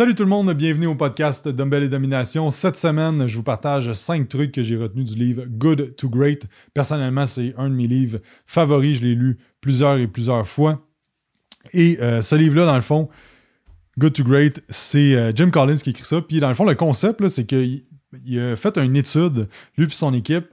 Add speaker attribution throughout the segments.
Speaker 1: Salut tout le monde, bienvenue au podcast Dumbbell et Domination. Cette semaine, je vous partage cinq trucs que j'ai retenus du livre Good to Great. Personnellement, c'est un de mes livres favoris. Je l'ai lu plusieurs et plusieurs fois. Et euh, ce livre-là, dans le fond, Good to Great, c'est euh, Jim Collins qui écrit ça. Puis dans le fond, le concept, c'est qu'il a fait une étude, lui et son équipe,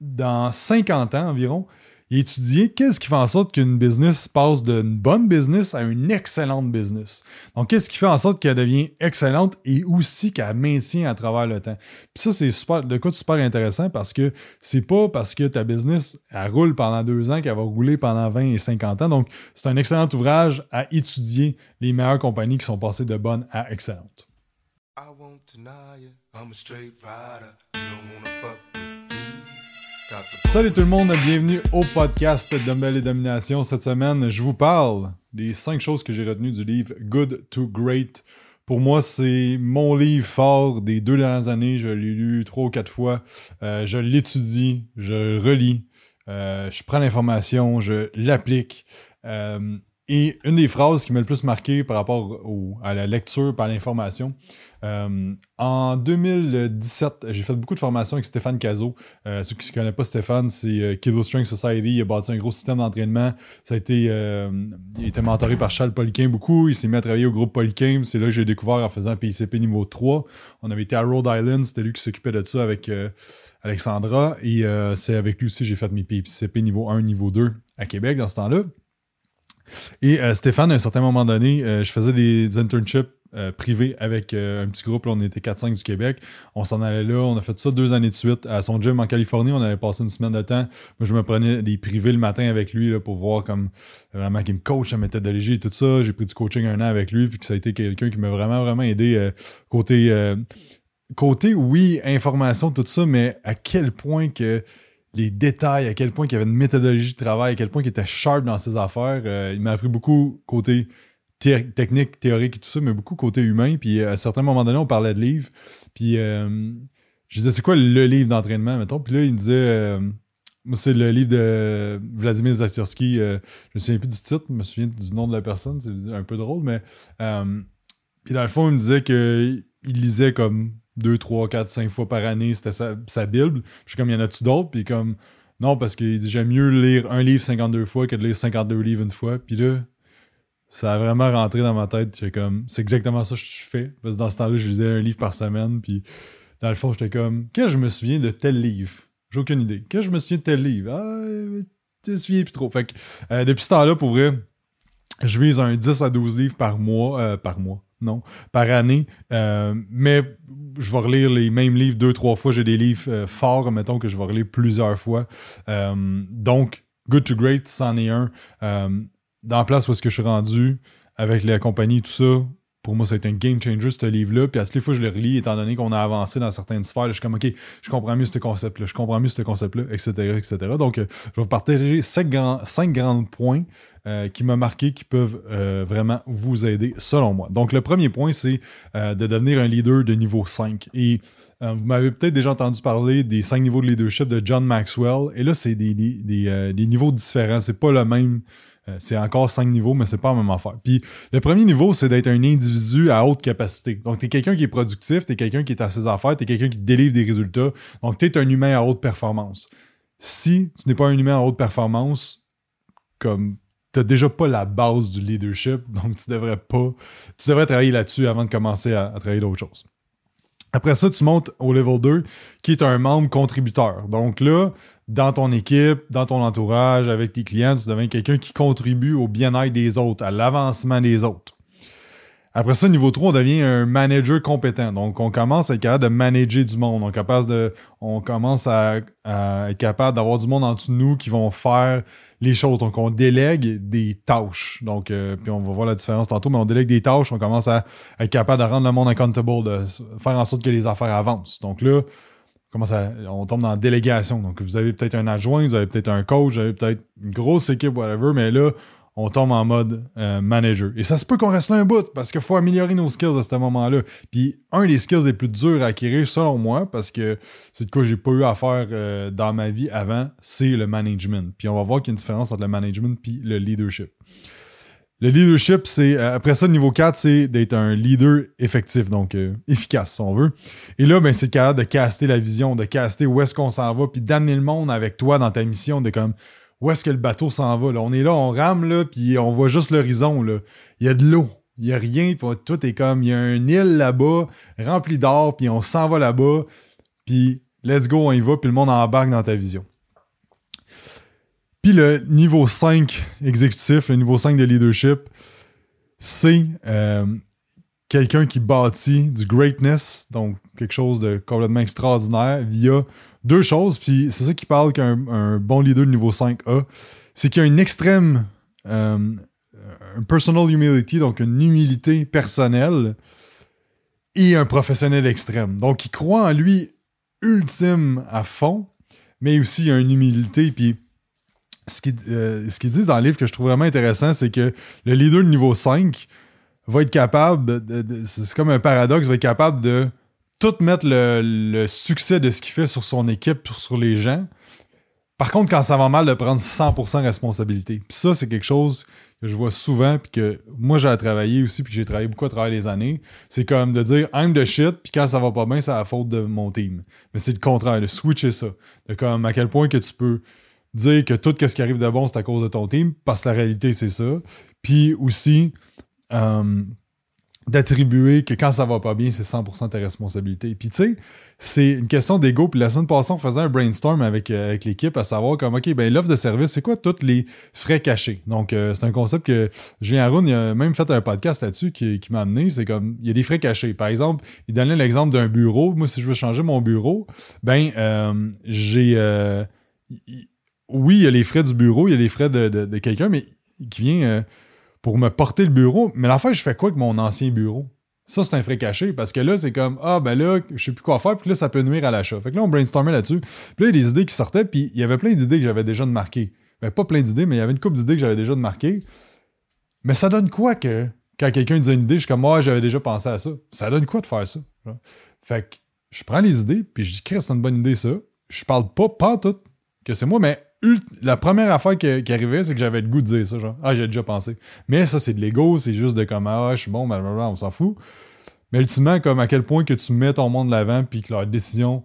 Speaker 1: dans 50 ans environ, et étudier qu'est-ce qui fait en sorte qu'une business passe d'une bonne business à une excellente business. Donc, qu'est-ce qui fait en sorte qu'elle devient excellente et aussi qu'elle maintient à travers le temps. Puis ça, c'est super, de quoi super intéressant parce que c'est pas parce que ta business, elle roule pendant deux ans qu'elle va rouler pendant 20 et 50 ans. Donc, c'est un excellent ouvrage à étudier les meilleures compagnies qui sont passées de bonnes à excellentes. Salut tout le monde, bienvenue au podcast Dumbbell et Domination. Cette semaine, je vous parle des cinq choses que j'ai retenues du livre Good to Great. Pour moi, c'est mon livre fort des deux dernières années. Je l'ai lu trois ou quatre fois. Euh, je l'étudie, je relis, euh, je prends l'information, je l'applique. Euh, et une des phrases qui m'a le plus marqué par rapport à la lecture, par l'information, euh, en 2017, j'ai fait beaucoup de formations avec Stéphane Cazot. Euh, ceux qui ne connaissent pas Stéphane, c'est euh, Kilo Strength Society. Il a bâti un gros système d'entraînement. Ça a été, il a été mentoré par Charles Poliquin beaucoup. Il s'est mis à travailler au groupe Poliquin. C'est là que j'ai découvert en faisant PICP niveau 3. On avait été à Rhode Island. C'était lui qui s'occupait de ça avec Alexandra. Et c'est avec lui aussi que j'ai fait mes PICP niveau 1, niveau 2 à Québec dans ce temps-là. Et euh, Stéphane, à un certain moment donné, euh, je faisais des internships euh, privés avec un petit groupe. Là, on était 4-5 du Québec. On s'en allait là. On a fait ça deux années de suite à son gym en Californie. On avait passé une semaine de temps. Moi, je me prenais des privés le matin avec lui pour voir comme vraiment qu'il me coach, sa méthodologie et tout ça. J'ai pris du coaching un an avec lui. Puis que ça a été quelqu'un qui m'a vraiment, vraiment aidé côté. côté, oui, information, tout ça, mais à quel point que les détails, à quel point il y avait une méthodologie de travail, à quel point il était sharp dans ses affaires. Euh, il m'a appris beaucoup côté technique, théorique et tout ça, mais beaucoup côté humain. Puis à certains moments donné, on parlait de livres. Puis euh, je disais, c'est quoi le livre d'entraînement, mettons? Puis là, il me disait, euh, moi, c'est le livre de Vladimir Zastirski. je me souviens plus du titre, je me souviens du nom de la personne, c'est un peu drôle, mais. puis dans le fond, il me disait qu'il lisait comme deux, trois, quatre, cinq fois par année, c'était sa, Bible. Puis je suis comme, y en a-tu d'autres? Puis comme, non, parce qu'il dit, j'aime mieux lire un livre 52 fois que de lire 52 livres une fois. Puis là, ça a vraiment rentré dans ma tête. J'étais comme, c'est exactement ça que je fais. Parce que dans ce temps-là, je lisais un livre par semaine. Puis dans le fond, j'étais comme, que je me souviens de tel livre? J'ai aucune idée. Que je me souviens de tel livre? Ah, tu te souviens plus trop. Fait que euh, depuis ce temps-là, pour vrai, je vise un 10 à 12 livres par mois. Euh, par mois non, par année. Euh, mais je vais relire les mêmes livres deux, trois fois. J'ai des livres euh, forts, mettons, que je vais relire plusieurs fois. Euh, donc, Good to Great, c'en est un. dans la place où est-ce que je suis rendu, avec la compagnie, tout ça, pour moi, ça a été un game changer, ce livre-là. Puis à toutes les fois, je le relis, étant donné qu'on a avancé dans certaines sphères. je suis comme, OK, je comprends mieux ce concept-là, je comprends mieux ce concept-là, etc., etc. Donc, je vais vous partager cinq, grands, cinq grands points euh, qui m'ont marqué, qui peuvent euh, vraiment vous aider, selon moi. Donc, le premier point, c'est euh, de devenir un leader de niveau 5. Et vous m'avez peut-être déjà entendu parler des cinq niveaux de leadership de John Maxwell. Et là, c'est des, des, des, niveaux différents. C'est pas le même. C'est encore cinq niveaux, mais c'est pas la même affaire. Puis le premier niveau, c'est d'être un individu à haute capacité. Donc, tu es quelqu'un qui est productif, tu es quelqu'un qui est à ses affaires, tu es quelqu'un qui délivre des résultats. Donc, tu es un humain à haute performance. Si tu n'es pas un humain à haute performance, comme tu n'as déjà pas la base du leadership, donc tu devrais pas. Tu devrais travailler là-dessus avant de commencer à, travailler d'autres choses. Après ça, tu montes au level 2, qui est un membre contributeur. Donc là, dans ton équipe, dans ton entourage, avec tes clients, tu deviens quelqu'un qui contribue au bien-être des autres, à l'avancement des autres. Après ça, niveau 3, on devient un manager compétent. Donc, on commence à être capable de manager du monde. On, capable de, on commence à, être capable d'avoir du monde en dessous de nous qui vont faire les choses. Donc, on délègue des tâches. Donc, euh, puis on va voir la différence tantôt, mais on délègue des tâches. On commence à être capable de rendre le monde accountable, de faire en sorte que les affaires avancent. Donc là, on, commence à, on tombe dans la délégation. Donc, vous avez peut-être un adjoint, vous avez peut-être un coach, vous avez peut-être une grosse équipe, whatever, mais là, on tombe en mode euh, manager. Et ça se peut qu'on reste là un bout parce qu'il faut améliorer nos skills à ce moment-là. Puis un des skills les plus durs à acquérir, selon moi, parce que c'est de quoi j'ai pas eu à faire euh, dans ma vie avant, c'est le management. Puis on va voir qu'il y a une différence entre le management et le leadership. Le leadership, c'est euh, après ça, le niveau 4, c'est d'être un leader effectif, donc efficace, si on veut. Et là, ben, c'est capable de caster la vision, de caster où est-ce qu'on s'en va, puis d'amener le monde avec toi dans ta mission, de comme où est-ce que le bateau s'en va. On est là, on rame, là, puis on voit juste l'horizon. Il y a de l'eau. Il n'y a rien, tout est comme, il y a un île là-bas, rempli d'or, puis on s'en va là-bas, puis let's go, on y va, puis le monde embarque dans ta vision. Puis le niveau 5 exécutif, le niveau 5 de leadership, c'est euh, quelqu'un qui bâtit du greatness, donc quelque chose de complètement extraordinaire, via deux choses. Puis c'est ça qui parle qu'un bon leader de niveau 5 a. C'est qu'il y a une extrême, euh, un personal humility, donc une humilité personnelle, et un professionnel extrême. Donc il croit en lui ultime à fond, mais aussi une humilité. Puis ce qu'ils euh, disent dans le livre que je trouve vraiment intéressant, c'est que le leader de niveau 5 va être capable, c'est comme un paradoxe, va être capable de tout mettre le, succès de ce qu'il fait sur son équipe, sur les gens. Par contre, quand ça va mal, de prendre 100% responsabilité. Puis ça, c'est quelque chose que je vois souvent, puis que moi, j'ai travaillé aussi, puis que j'ai travaillé beaucoup à travers les années. C'est comme de dire « I'm the shit », puis quand ça va pas bien, c'est la faute de mon team. Mais c'est le contraire, de switcher ça. De comme à quel point que tu peux dire que tout ce qui arrive de bon, c'est à cause de ton team, parce que la réalité, c'est ça. Puis aussi, euh, d'attribuer que quand ça va pas bien, c'est 100% ta responsabilité. Puis tu sais, c'est une question d'ego. Puis la semaine passée, on faisait un brainstorm avec, euh, l'équipe à savoir comme, OK, ben l'offre de service, c'est quoi tous les frais cachés? Donc, euh, c'est un concept que Julien Aroun, il a même fait un podcast là-dessus qui, m'a amené. C'est comme, il y a des frais cachés. Par exemple, il donnait l'exemple d'un bureau. Moi, si je veux changer mon bureau, ben, j'ai oui, il y a les frais du bureau, il y a les frais de, quelqu'un, mais qui vient euh, pour me porter le bureau. Mais la fois, je fais quoi avec mon ancien bureau? Ça, c'est un frais caché parce que là, c'est comme Ah, ben là, je sais plus quoi faire, puis là, ça peut nuire à l'achat. Fait que là, on brainstormait là-dessus. Puis là, il y a des idées qui sortaient, puis il y avait plein d'idées que j'avais déjà de marquer. Ben, pas plein d'idées, mais il y avait une couple d'idées que j'avais déjà de marquer. Mais ça donne quoi que quand quelqu'un dit une idée, je suis comme Moi, j'avais déjà pensé à ça. Ça donne quoi de faire ça? Fait que je prends les idées, puis je dis Chris, c'est une bonne idée, ça. Je parle pas, pas tout, que c'est moi, mais la première affaire qui, arrivait, c'est que j'avais le goût de dire ça, genre, ah, j'ai déjà pensé. Mais ça, c'est de l'ego, c'est juste de comme, ah, je suis bon, on s'en fout. Mais ultimement, comme à quel point que tu mets ton monde de l'avant, puis que leur décision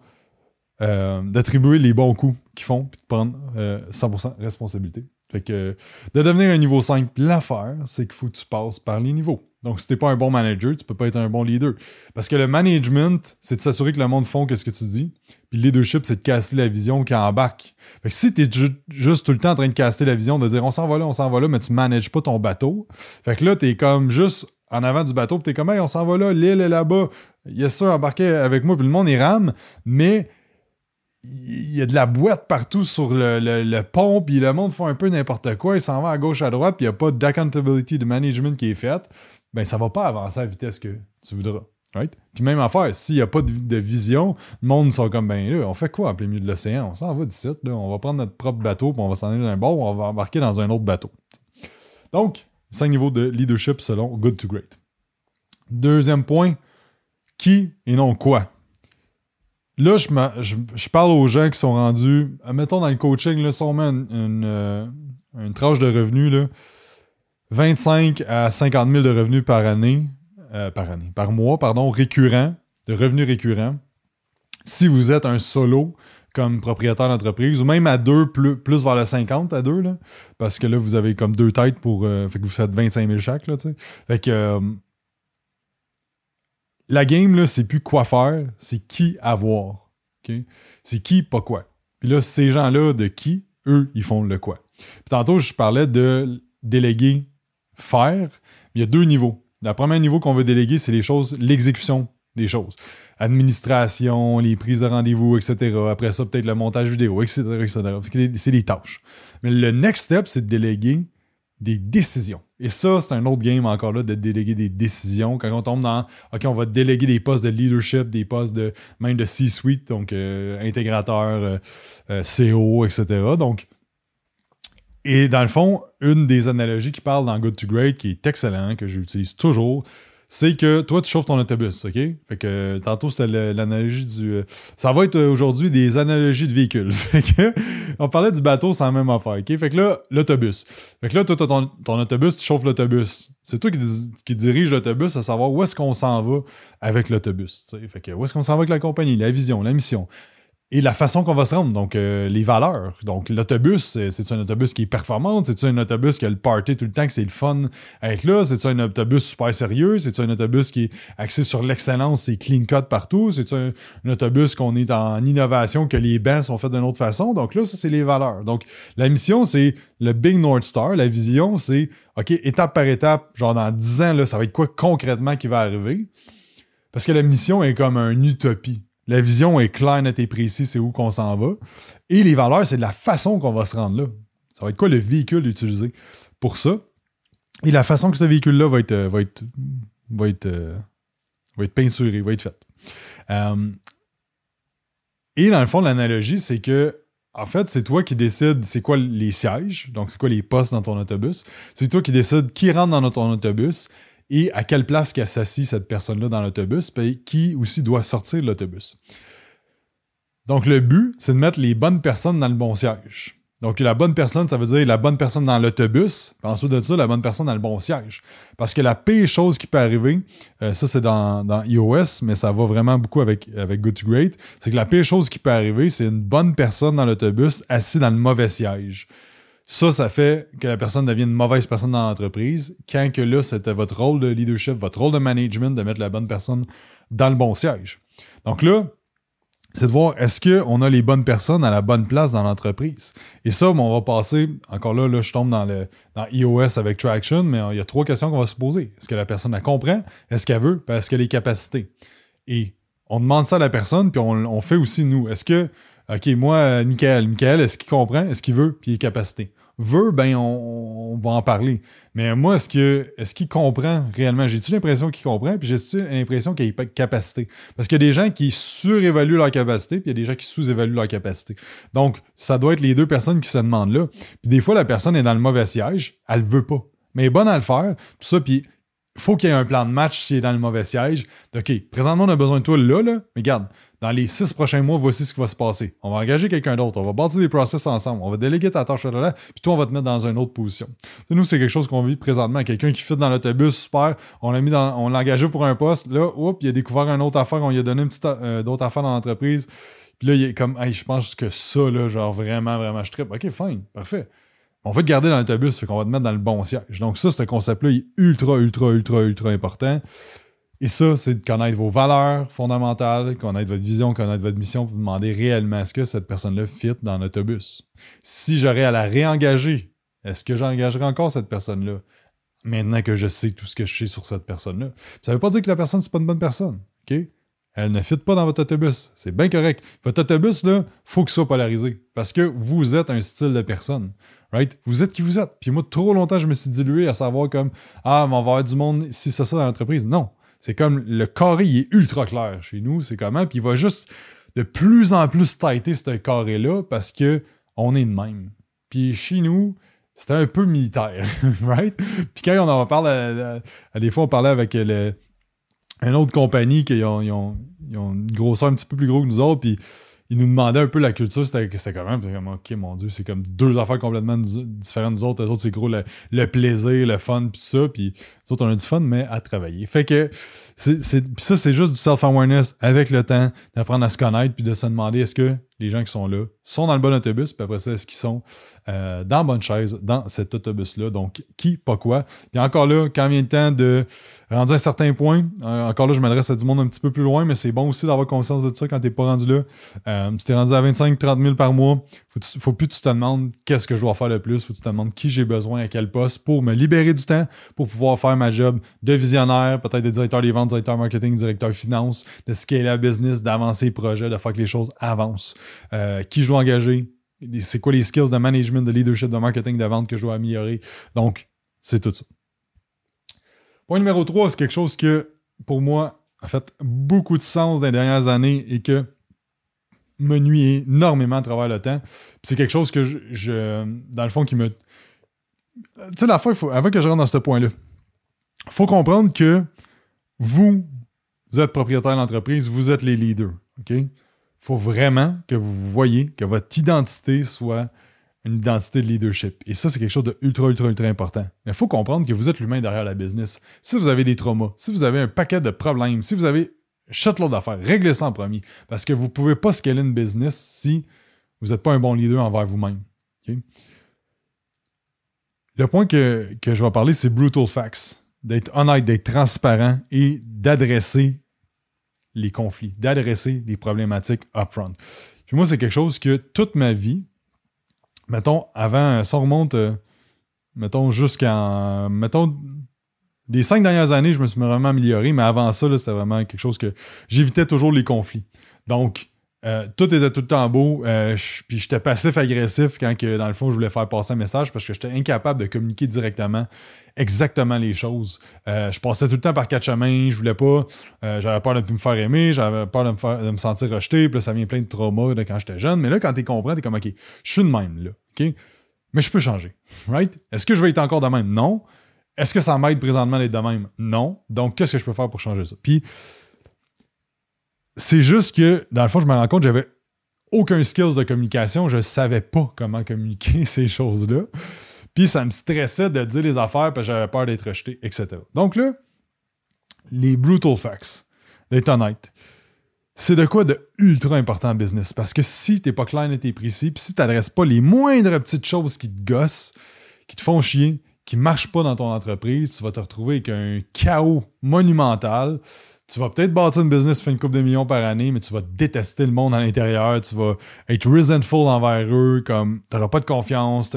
Speaker 1: euh, d'attribuer les bons coups qu'ils font, puis de prendre 100% euh, responsabilité. Fait que de devenir un niveau 5, l'affaire, c'est qu'il faut que tu passes par les niveaux. Donc, si t'es pas un bon manager, tu peux pas être un bon leader. Parce que le management, c'est de s'assurer que le monde font ce que tu dis. Puis le leadership, c'est de casser la vision qui embarque. Fait que si t'es juste tout le temps en train de casser la vision, de dire on s'en va là, on s'en va là, mais tu manages pas ton bateau. Fait que là, t'es comme juste en avant du bateau, puis t'es comme hey, on s'en va là, l'île est là-bas. Yes sûr, embarqué avec moi, puis le monde est rame, mais il y a de la boîte partout sur le, pont, puis le monde fait un peu n'importe quoi, il s'en va à gauche, à droite, puis il n'y a pas d'accountability de management qui est faite, ben ça va pas avancer à la vitesse que tu voudras. Right? Puis même affaire, s'il n'y a pas de, vision, le monde sont comme ben là, on fait quoi en plein milieu de l'océan? On s'en va d'ici, là, on va prendre notre propre bateau, puis on va s'en aller d'un bord, on va embarquer dans un autre bateau. Donc, cinq niveaux de leadership selon Good to Great. Deuxième point, qui et non quoi? Là, je, parle aux gens qui sont rendus, mettons dans le coaching, là, sûrement une, une, euh, une tranche de revenus, là, 25 à 50 000 de revenus par année, euh, par année, par mois, pardon, récurrent, de revenus récurrents. Si vous êtes un solo comme propriétaire d'entreprise, ou même à deux, plus, plus vers le 50 à deux, là, parce que là, vous avez comme deux têtes pour. Euh, fait que vous faites 25 000 chaque, là, tu sais. Fait que la game, là, c'est plus quoi faire, c'est qui avoir. C'est qui, pas quoi. Puis là, ces gens-là, de qui, eux, ils font le quoi. Puis tantôt, je parlais de déléguer faire. Il y a deux niveaux. Le premier niveau qu'on veut déléguer, c'est les choses, l'exécution des choses. Administration, les prises de rendez-vous, etc. Après ça, peut-être le montage vidéo, etc. etc. C'est des tâches. Mais le next step, c'est de déléguer des décisions. Et ça, c'est un autre game encore là de déléguer des décisions. Quand on tombe dans OK, on va déléguer des postes de leadership, des postes de même de C-suite, donc euh, intégrateur, euh, euh, CO, etc. Donc, et dans le fond, une des analogies qui parle dans Good to Great, qui est excellent, que j'utilise toujours, c'est que toi, tu chauffes ton autobus, OK? Fait que tantôt, c'était l'analogie du. Euh, ça va être euh, aujourd'hui des analogies de véhicules. Fait que, on parlait du bateau, c'est la même affaire, OK? Fait que là, l'autobus. Fait que là, toi, ton, ton, autobus, tu chauffes l'autobus. C'est toi qui, qui dirige l'autobus à savoir où est-ce qu'on s'en va avec l'autobus. Fait que où est-ce qu'on s'en va avec la compagnie, la vision, la mission? Et la façon qu'on va se rendre, donc euh, les valeurs. Donc l'autobus, c'est un autobus qui est performant, c'est un autobus qui a le party tout le temps, que c'est le fun à être là, c'est un autobus super sérieux, c'est un autobus qui est axé sur l'excellence, c'est clean cut partout, c'est un, autobus qu'on est en innovation, que les bancs sont faits d'une autre façon? Donc là, ça c'est les valeurs. Donc la mission, c'est le Big North Star, la vision, c'est OK, étape par étape, genre dans 10 ans, là, ça va être quoi concrètement qui va arriver? Parce que la mission est comme une utopie. La vision est claire, nette et précise, c'est où qu'on s'en va. Et les valeurs, c'est de la façon qu'on va se rendre là. Ça va être quoi le véhicule utilisé pour ça? Et la façon que ce véhicule-là va être, euh, va être, va être, euh, va être peinturé, va être fait. Euh, et dans le fond, l'analogie, c'est que, en fait, c'est toi qui décides c'est quoi les sièges, donc c'est quoi les postes dans ton autobus. C'est toi qui décides qui rentre dans ton autobus et à quelle place qu'elle s'assit cette personne-là dans l'autobus, puis qui aussi doit sortir de l'autobus. Donc le but, c'est de mettre les bonnes personnes dans le bon siège. Donc la bonne personne, ça veut dire la bonne personne dans l'autobus, puis ensuite de ça, la bonne personne dans le bon siège. Parce que la pire chose qui peut arriver, euh, ça c'est dans, iOS, mais ça va vraiment beaucoup avec, avec Good to Great, c'est que la pire chose qui peut arriver, c'est une bonne personne dans l'autobus assise dans le mauvais siège. Ça, ça fait que la personne devient une mauvaise personne dans l'entreprise. Quand que là, c'était votre rôle de leadership, votre rôle de management de mettre la bonne personne dans le bon siège. Donc là, c'est de voir est-ce qu'on a les bonnes personnes à la bonne place dans l'entreprise? Et ça, on va passer, encore là, là je tombe dans, le, dans iOS avec Traction, mais il y a trois questions qu'on va se poser. Est-ce que la personne la comprend? Est-ce qu'elle veut? Est-ce qu'elle a les capacités? Et on demande ça à la personne, puis on, on fait aussi nous. Est-ce que, OK, moi, Michael, Michael, est-ce qu'il comprend? Est-ce qu'il veut? Puis les capacités veut, ben on, va en parler. Mais moi, est-ce que est-ce qu'il comprend réellement? J'ai-tu l'impression qu'il comprend, puis j'ai-tu l'impression qu'il a capacité? Parce qu'il y a des gens qui surévaluent leur capacité, puis il y a des gens qui sous-évaluent leur capacité. Donc, ça doit être les deux personnes qui se demandent là. Puis des fois, la personne est dans le mauvais siège, elle veut pas. Mais elle est bonne à le faire, tout ça, puis faut qu'il y ait un plan de match si elle est dans le mauvais siège. OK, présentement, on a besoin de toi là, là, mais regarde, dans les six prochains mois, voici ce qui va se passer. On va engager quelqu'un d'autre, on va bâtir des process ensemble, on va déléguer ta tâche là, puis toi, on va te mettre dans une autre position. nous, c'est quelque chose qu'on vit présentement. Quelqu'un qui fit dans l'autobus, super, on l'a mis on l'a engagé pour un poste, là, oups, il a découvert une autre affaire, on lui a donné une petite, euh, d'autres affaires dans l'entreprise. Puis là, il est comme, hey, je pense que ça, là, genre vraiment, vraiment, je tripe. OK, fine, parfait. On va te garder dans l'autobus, fait qu'on va te mettre dans le bon siège. Donc ça, ce concept-là est ultra, ultra, ultra, ultra important. Et ça, c'est de connaître vos valeurs fondamentales, connaître votre vision, connaître votre mission, pour demander réellement est-ce que cette personne-là fit dans l'autobus. Si j'aurais à la réengager, est-ce que j'engagerai encore cette personne-là? Maintenant que je sais tout ce que je sais sur cette personne-là? Ça ne veut pas dire que la personne, c'est pas une bonne personne. Elle ne fit pas dans votre autobus. C'est bien correct. Votre autobus, là, faut qu'il soit polarisé. Parce que vous êtes un style de personne. Right? Vous êtes qui vous êtes. Puis moi, trop longtemps, je me suis dilué à savoir comme Ah, mais on va avoir du monde si c'est ça dans l'entreprise. Non. C'est comme le carré, il est ultra clair chez nous. C'est comment? Puis il va juste de plus en plus tighter ce carré-là parce que on est de même. Puis chez nous, c'était un peu militaire, right? Puis quand on en parle, à, des fois, on parlait avec le, une autre compagnie qui ont, ont, ont une grosseur un petit peu plus gros que nous autres, puis il nous demandait un peu la culture, c'était quand même, comme, ok, mon Dieu, c'est comme deux affaires complètement différentes des autres. Les autres, c'est gros le, plaisir, le fun, puis tout ça. Puis les autres, on a du fun, mais à travailler. Fait que c'est, ça, c'est juste du self-awareness avec le temps, d'apprendre à se connaître, puis de se demander est-ce que les gens qui sont là sont dans le bon autobus, puis après ça, est-ce qu'ils sont euh, dans la bonne chaise, dans cet autobus-là? Donc, qui, pas quoi? Puis encore là, quand vient le temps de rendre un certain point, euh, encore là, je m'adresse à du monde un petit peu plus loin, mais c'est bon aussi d'avoir conscience de ça quand t'es pas rendu là. Euh, si t'es rendu à 25-30 000 par mois, faut, faut plus que tu te demandes qu'est-ce que je dois faire de plus, faut que tu te demandes qui j'ai besoin à quel poste pour me libérer du temps, pour pouvoir faire ma job de visionnaire, peut-être de directeur des ventes, directeur marketing, directeur finance, de scaler la business, d'avancer le projet, de faire que les choses avancent. Euh, qui je dois engager, c'est quoi les skills de management, de leadership, de marketing, de vente que je dois améliorer? Donc, c'est tout ça. Point numéro 3, c'est quelque chose que, pour moi, a fait beaucoup de sens dans les dernières années et que me nuit énormément à travers le temps. C'est quelque chose que je, dans le fond, qui me. Tu sais, la fois, faut, avant que je rentre dans ce point-là, il faut comprendre que vous, vous êtes propriétaire de l'entreprise, vous êtes les leaders. OK? Il faut vraiment que vous voyez que votre identité soit une identité de leadership. Et ça, c'est quelque chose de ultra, ultra, ultra important. Mais il faut comprendre que vous êtes l'humain derrière la business. Si vous avez des traumas, si vous avez un paquet de problèmes, si vous avez l'autre d'affaires, réglez ça en premier. Parce que vous ne pouvez pas scaler une business si vous n'êtes pas un bon leader envers vous-même. Le point que, que je vais parler, c'est brutal facts. D'être honnête, d'être transparent et d'adresser les conflits, d'adresser les problématiques upfront. Puis moi, c'est quelque chose que toute ma vie, mettons, avant, ça remonte, euh, mettons, jusqu'en, mettons, les cinq dernières années, je me suis vraiment amélioré, mais avant ça, c'était vraiment quelque chose que j'évitais toujours les conflits. Donc, euh, tout était tout le temps beau, euh, puis j'étais passif-agressif quand, que, dans le fond, je voulais faire passer un message parce que j'étais incapable de communiquer directement exactement les choses. je passais tout le temps par quatre chemins, je voulais pas, j'avais peur de ne me faire aimer, j'avais peur de me, sentir rejeté, puis là, ça vient plein de traumas de quand j'étais jeune. Mais là, quand tu comprends, es comme, OK, je suis de même, là. Mais je peux changer. Right? Est-ce que je vais être encore de même? Non. Est-ce que ça m'aide présentement d'être de même? Non. Donc, qu'est-ce que je peux faire pour changer ça? Puis, c'est juste que, dans le fond, je me rends compte que j'avais aucun skills de communication. Je savais pas comment communiquer ces choses-là. Puis, ça me stressait de dire les affaires parce que j'avais peur d'être rejeté, etc. Donc là, les brutal facts, d'être honnête c'est de quoi de ultra important en business. Parce que si t'es pas clair et t'es précis, puis si t'adresses pas les moindres petites choses qui te gossent, qui te font chier, qui marchent pas dans ton entreprise, tu vas te retrouver avec un chaos monumental. Tu vas peut-être bâtir une business, faire une coupe de millions par année, mais tu vas détester le monde à l'intérieur, tu vas être resentful envers eux, comme t'auras pas de confiance,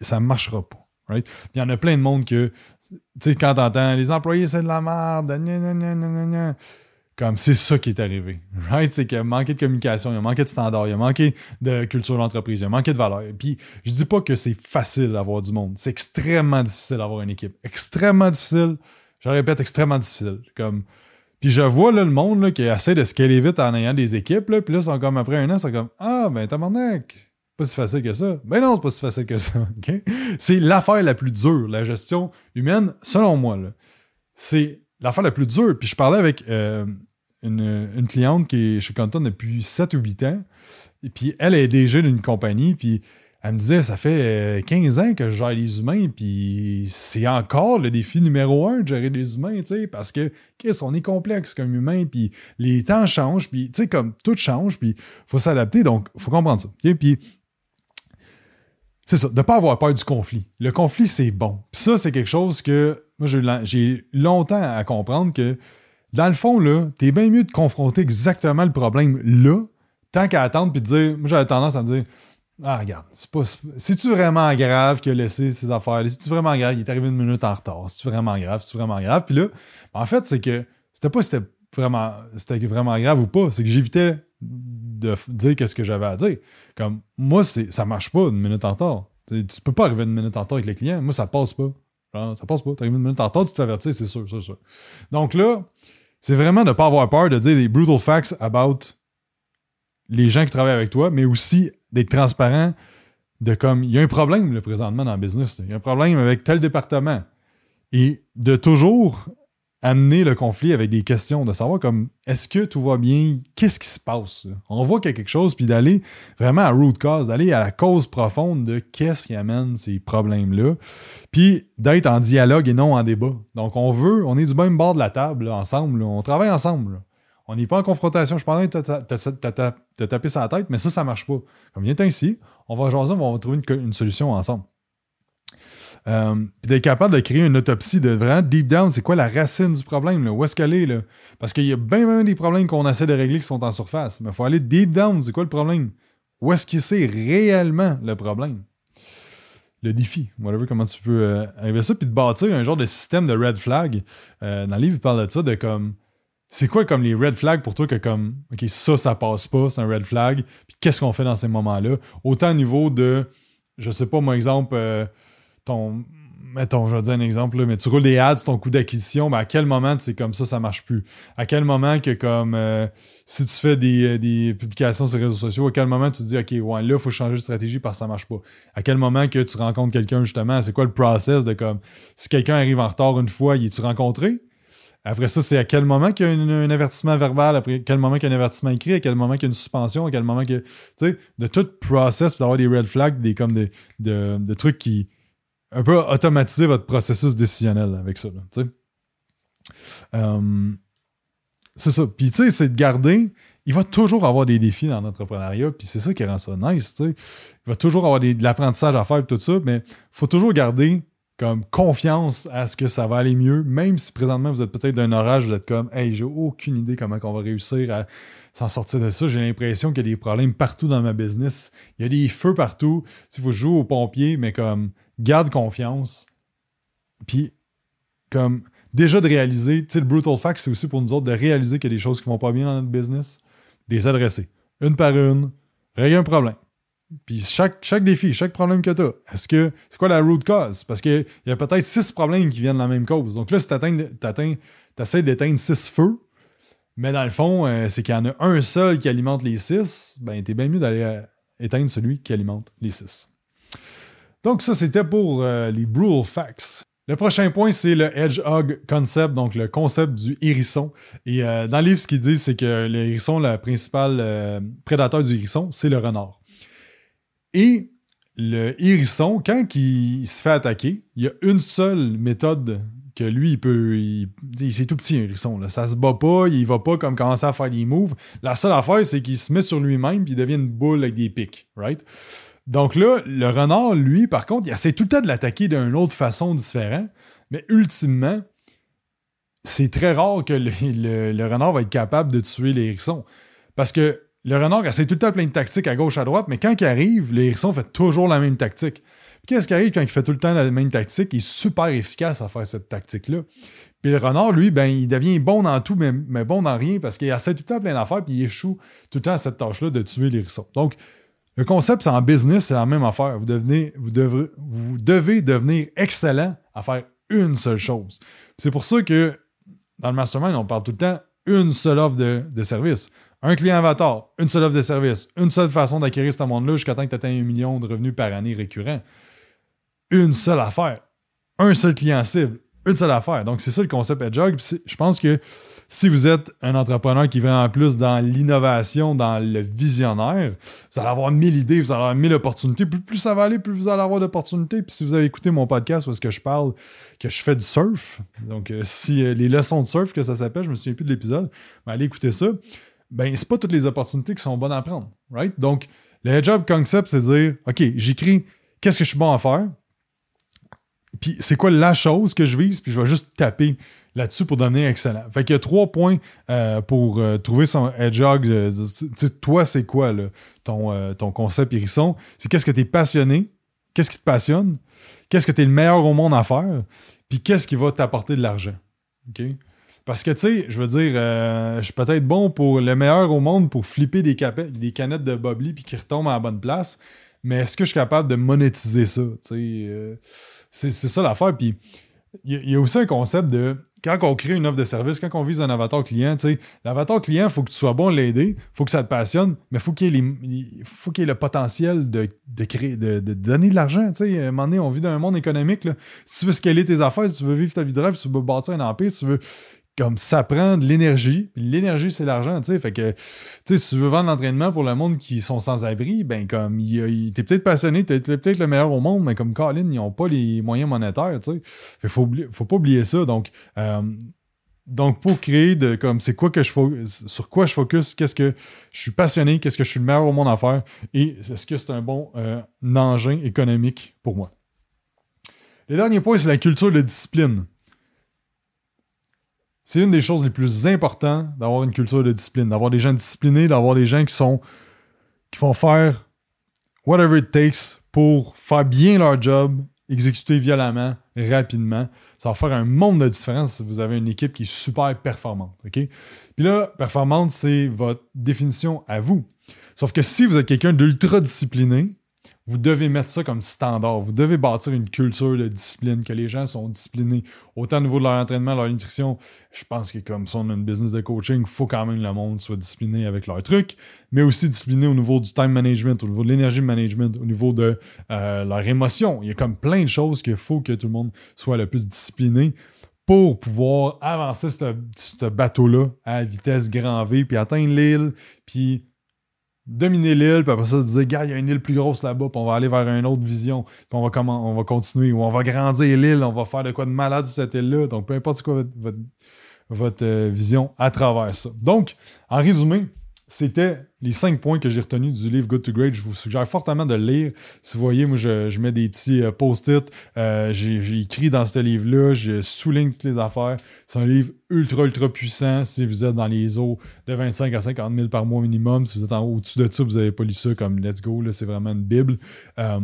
Speaker 1: ça marchera pas. Right? Il y en a plein de monde que, tu sais, quand t'entends les employés c'est de la merde, comme c'est ça qui est arrivé. Right? C'est qu'il a manqué de communication, il a manqué de standards, il a manqué de culture d'entreprise, il a manqué de valeur. Puis je dis pas que c'est facile d'avoir du monde. C'est extrêmement difficile d'avoir une équipe. Extrêmement difficile. Je répète, extrêmement difficile. Comme. Puis je vois là, le monde là, qui essaie de scaler vite en ayant des équipes. Là, puis là, sont comme après un an, c'est comme Ah, ben tabarnak, pas si facile que ça. Ben non, c'est pas si facile que ça. C'est l'affaire la plus dure, la gestion humaine, selon moi. C'est l'affaire la plus dure. Puis je parlais avec euh, une, cliente qui est chez Canton depuis 7 ou 8 ans. Et puis elle est déjà d'une compagnie, puis elle me disait ça fait 15 euh, ans que je gère les humains, puis c'est encore le défi numéro un de gérer les humains, tu sais, parce que qu'est-ce on est complexe comme humain, puis les temps changent, puis tu sais, comme tout change, puis faut s'adapter, donc faut comprendre ça. Puis c'est ça, de ne pas avoir peur du conflit. Le conflit, c'est bon. Puis ça, c'est quelque chose que moi, j'ai longtemps à comprendre que dans le fond, là, t'es bien mieux de confronter exactement le problème là, tant qu'à attendre puis de dire. Moi, j'avais tendance à me dire Ah, regarde, c'est pas. C'est-tu vraiment grave qu'il a laissé ses affaires? C'est-tu vraiment grave? Il est arrivé une minute en retard? C'est-tu vraiment grave? C'est-tu vraiment grave? Puis là, en fait, c'est que c'était pas si c'était vraiment, c'était vraiment grave ou pas. C'est que j'évitais de dire qu'est-ce que j'avais à dire. Comme, moi, ça marche pas une minute en retard. tu peux pas arriver une minute en retard avec les clients. Moi, ça passe pas. ça passe pas. T'arrives une minute en retard, tu avertir, c'est sûr, c'est sûr. Donc là, c'est vraiment de ne pas avoir peur de dire des brutal facts about les gens qui travaillent avec toi, mais aussi d'être transparent de comme il y a un problème le présentement dans le business. Il y a un problème avec tel département. Et de toujours amener le conflit avec des questions, de savoir comme est-ce que tout va bien, qu'est-ce qui se passe. On voit qu'il y a quelque chose, puis d'aller vraiment à root cause, d'aller à la cause profonde de qu'est-ce qui amène ces problèmes-là, puis d'être en dialogue et non en débat. Donc on veut, on est du même bord de la table ensemble, on travaille ensemble. On n'est pas en confrontation. Je pense que t'as tapé sa tête, mais ça, ça marche pas. Comme viens ici, on va jaser, on va trouver une solution ensemble. Euh, puis d'être capable de créer une autopsie de vraiment deep down, c'est quoi la racine du problème, où est-ce qu'elle est, là? Parce qu'il y a bien, bien des problèmes qu'on essaie de régler qui sont en surface, mais il faut aller deep down, c'est quoi le problème? Où est-ce que c'est réellement le problème? Le défi, whatever, comment tu peux euh, arriver à ça, puis de bâtir un genre de système de red flag. Euh, dans le livre, il parle de ça, de comme, c'est quoi comme les red flags pour toi que comme, ok, ça, ça passe pas, c'est un red flag, puis qu'est-ce qu'on fait dans ces moments-là? Autant au niveau de, je sais pas, mon exemple, ton. Mettons, je vais dire un exemple, mais tu roules des ads, ton coût d'acquisition, mais à quel moment sais comme ça, ça marche plus? À quel moment que comme euh, si tu fais euh, des, publications sur les réseaux sociaux, à quel moment tu te dis OK, ouais, là, il faut changer de stratégie parce que ça marche pas? À quel moment que tu rencontres quelqu'un justement, c'est quoi le process de comme si quelqu'un arrive en retard une fois, il est-tu rencontré? Après ça, c'est à quel moment qu'il y a un, avertissement verbal, après quel moment qu'il y a un avertissement écrit, à quel moment qu'il y a une suspension, à quel moment que. Tu sais, de tout process, d'avoir des red flags, des, comme des, de, trucs qui. Un peu automatiser votre processus décisionnel avec ça. Tu sais. Euh, c'est ça. Puis, tu sais, c'est de garder. Il va toujours avoir des défis dans l'entrepreneuriat, puis c'est ça qui rend ça nice, tu sais. Il va toujours avoir de l'apprentissage à faire, tout ça, mais il faut toujours garder comme confiance à ce que ça va aller mieux, même si présentement vous êtes peut-être d'un orage, vous êtes comme Hey, j'ai aucune idée comment on va réussir à s'en sortir de ça. J'ai l'impression qu'il y a des problèmes partout dans ma business. Il y a des feux partout. Si vous jouez aux pompiers, mais comme garde confiance. Puis comme déjà de réaliser, tu sais, le brutal fact, c'est aussi pour nous autres de réaliser qu'il y a des choses qui vont pas bien dans notre business, des adresser une par une, régler un problème. Puis chaque, chaque défi, chaque problème que tu as, est-ce que c'est quoi la root cause? Parce qu'il y a peut-être six problèmes qui viennent de la même cause. Donc là, si tu essaies d'éteindre six feux, mais dans le fond, euh, c'est qu'il y en a un seul qui alimente les six, ben t'es bien mieux d'aller euh, éteindre celui qui alimente les six. Donc ça, c'était pour euh, les Brutal Facts. Le prochain point, c'est le Hedgehog Concept, donc le concept du hérisson. Et dans le livre, ce qu'il dit, c'est que le hérisson, le principal prédateur du hérisson, c'est le renard. Et le hérisson, quand il se fait attaquer, il y a une seule méthode que lui, il peut. c'est tout petit, un hérisson. Là. Ça se bat pas, il va pas comme commencer à faire des moves. La seule affaire, c'est qu'il se met sur lui-même puis il devient une boule avec des pics. Right? Donc là, le renard, lui, par contre, il essaie tout le temps de l'attaquer d'une autre façon différente. Mais ultimement, c'est très rare que le, le, renard va être capable de tuer l'hérisson. Parce que le renard essaie tout le temps plein de tactiques à gauche, à droite, mais quand il arrive, le hérisson fait toujours la même tactique. Qu'est-ce qui arrive quand il fait tout le temps la même tactique? Il est super efficace à faire cette tactique-là. Puis le renard, lui, ben, il devient bon dans tout, mais, bon dans rien, parce qu'il essaie tout le temps plein d'affaires, puis il échoue tout le temps à cette tâche-là de tuer l'hérisson. Donc, le concept, c'est en business, c'est la même affaire. Vous, devenez, vous, devez devenir excellent à faire une seule chose. C'est pour ça que dans le mastermind, on parle tout le temps une seule offre de service. Un client avatar, une seule offre de service, une seule façon d'acquérir ce monde-là jusqu'à temps que tu atteignes un million de revenus par année récurrents. Une seule affaire. Un seul client cible. Une seule affaire. Donc, c'est ça le concept Edjog. Je pense que si vous êtes un entrepreneur qui va en plus dans l'innovation, dans le visionnaire, vous allez avoir mille idées, vous allez avoir mille opportunités. Plus, ça va aller, plus vous allez avoir d'opportunités. Puis si vous avez écouté mon podcast où est-ce que je parle que je fais du surf, donc euh, si euh, les leçons de surf que ça s'appelle, je me souviens plus de l'épisode, mais allez écouter ça ben c'est pas toutes les opportunités qui sont bonnes à prendre, right? Donc, le job concept, c'est de dire, OK, j'écris qu'est-ce que je suis bon à faire, puis c'est quoi la chose que je vise, puis je vais juste taper là-dessus pour devenir excellent. Fait y a trois points euh, pour euh, trouver son hedgehog. Euh, toi, c'est quoi ton, ton concept hérisson? C'est qu'est-ce que tu es passionné, qu'est-ce qui te passionne, qu'est-ce que tu es le meilleur au monde à faire, puis qu'est-ce qui va t'apporter de l'argent? OK? Parce que, tu sais, je veux dire, euh, je suis peut-être bon pour le meilleur au monde pour flipper des, canettes de Bubbly puis qui retombent à la bonne place, mais est-ce que je suis capable de monétiser ça? Euh, c'est ça l'affaire. Puis, il y, a aussi un concept de quand on crée une offre de service, quand on vise un avatar client, l'avatar client, il faut que tu sois bon à l'aider, il faut que ça te passionne, mais faut il faut qu'il y ait le potentiel de, créer, de, donner de l'argent. À un moment donné, on vit dans un monde économique. Si tu veux scaler tes affaires, si tu veux vivre ta vie de rêve, si tu veux bâtir un empire, si tu veux comme ça prend de l'énergie. L'énergie, c'est l'argent, tu sais. Fait que, tu sais, si tu veux vendre l'entraînement pour le monde qui sont sans abri, ben, comme, t'es peut-être passionné, t'es peut-être le meilleur au monde, mais comme Colin, ils n'ont pas les moyens monétaires, tu sais. Faut, faut pas oublier ça. Donc, euh, donc, pour créer de, comme, c'est quoi que je sur quoi je focus, qu'est-ce que je suis passionné, qu'est-ce que je suis le meilleur au monde à faire, et est-ce que c'est un bon euh, engin économique pour moi. Le dernier point, c'est la culture de discipline. C'est une des choses les plus importantes d'avoir une culture de discipline, d'avoir des gens disciplinés, d'avoir des gens qui sont qui vont faire whatever it takes pour faire bien leur job, exécuter violemment, rapidement. Ça va faire un monde de différence si vous avez une équipe qui est super performante. Puis là, performante, c'est votre définition à vous. Sauf que si vous êtes quelqu'un d'ultra discipliné, vous devez mettre ça comme standard. Vous devez bâtir une culture de discipline, que les gens sont disciplinés, autant au niveau de leur entraînement, leur nutrition. Je pense que comme ça, on a une business de coaching, il faut quand même que le monde soit discipliné avec leurs trucs, mais aussi discipliné au niveau du time management, au niveau de l'énergie management, au niveau de euh, leur émotion. Il y a comme plein de choses qu'il faut que tout le monde soit le plus discipliné pour pouvoir avancer ce bateau-là à vitesse grand V, puis atteindre l'île, puis dominer l'île, puis après ça, se dire, gars, il y a une île plus grosse là-bas, puis on va aller vers une autre vision, puis on va, continuer, ou on va grandir l'île, on va faire de quoi de malade sur cette île-là. Donc, peu importe quoi votre, votre, euh, vision à travers ça. Donc, en résumé, c'était les cinq points que j'ai retenus du livre Good to Great. Je vous suggère fortement de le lire. Si vous voyez, moi, je, mets des petits euh, post-it. Euh, j'ai écrit dans ce livre-là. Je souligne toutes les affaires. C'est un livre ultra, ultra puissant. Si vous êtes dans les eaux de 25 à 50 000 par mois minimum, si vous êtes en au-dessus de ça, vous n'avez pas lu ça comme Let's Go. C'est vraiment une Bible. Euh,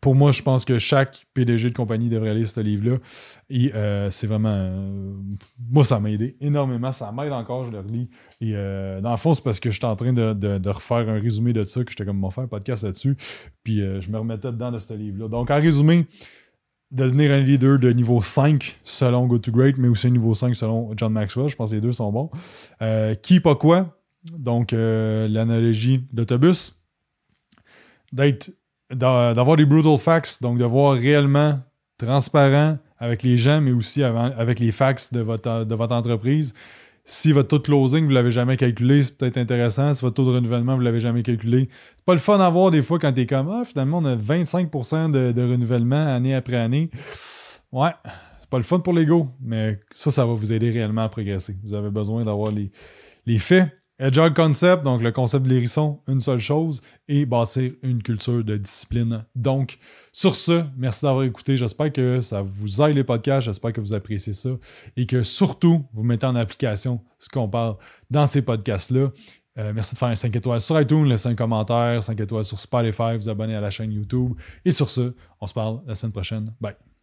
Speaker 1: pour moi, je pense que chaque PDG de compagnie devrait lire ce livre-là. Et euh, c'est vraiment. Euh, moi, ça m'a aidé énormément. Ça m'aide encore, je le relis. Et euh, dans le fond, c'est parce que j'étais en train de, refaire un résumé de ça, que j'étais comme, m'en faire un podcast là-dessus. Puis je me remettais dedans de ce livre-là. Donc, en résumé, devenir un leader de niveau 5 selon Go to Great, mais aussi un niveau 5 selon John Maxwell. Je pense que les deux sont bons. qui, pas quoi? Donc, l'analogie d'autobus. D'être d'avoir des brutal facts, donc de voir réellement transparent avec les gens, mais aussi avec les facts de votre, de votre entreprise. Si votre taux de closing, vous ne l'avez jamais calculé, c'est peut-être intéressant. Si votre taux de renouvellement, vous ne l'avez jamais calculé. C'est pas le fun à voir des fois quand tu es comme Ah, finalement, on a 25% de, de, renouvellement année après année. Ouais, c'est pas le fun pour l'ego, mais ça, ça va vous aider réellement à progresser. Vous avez besoin d'avoir les, les faits Agile Concept, donc le concept de l'hérisson, une seule chose, et bâtir une culture de discipline. Donc, sur ce, merci d'avoir écouté. J'espère que ça vous aide les podcasts. J'espère que vous appréciez ça et que surtout, vous mettez en application ce qu'on parle dans ces podcasts-là. Euh, merci de faire un 5 étoiles sur iTunes, laisser un commentaire, 5 étoiles sur Spotify, vous abonner à la chaîne YouTube. Et sur ce, on se parle la semaine prochaine. Bye.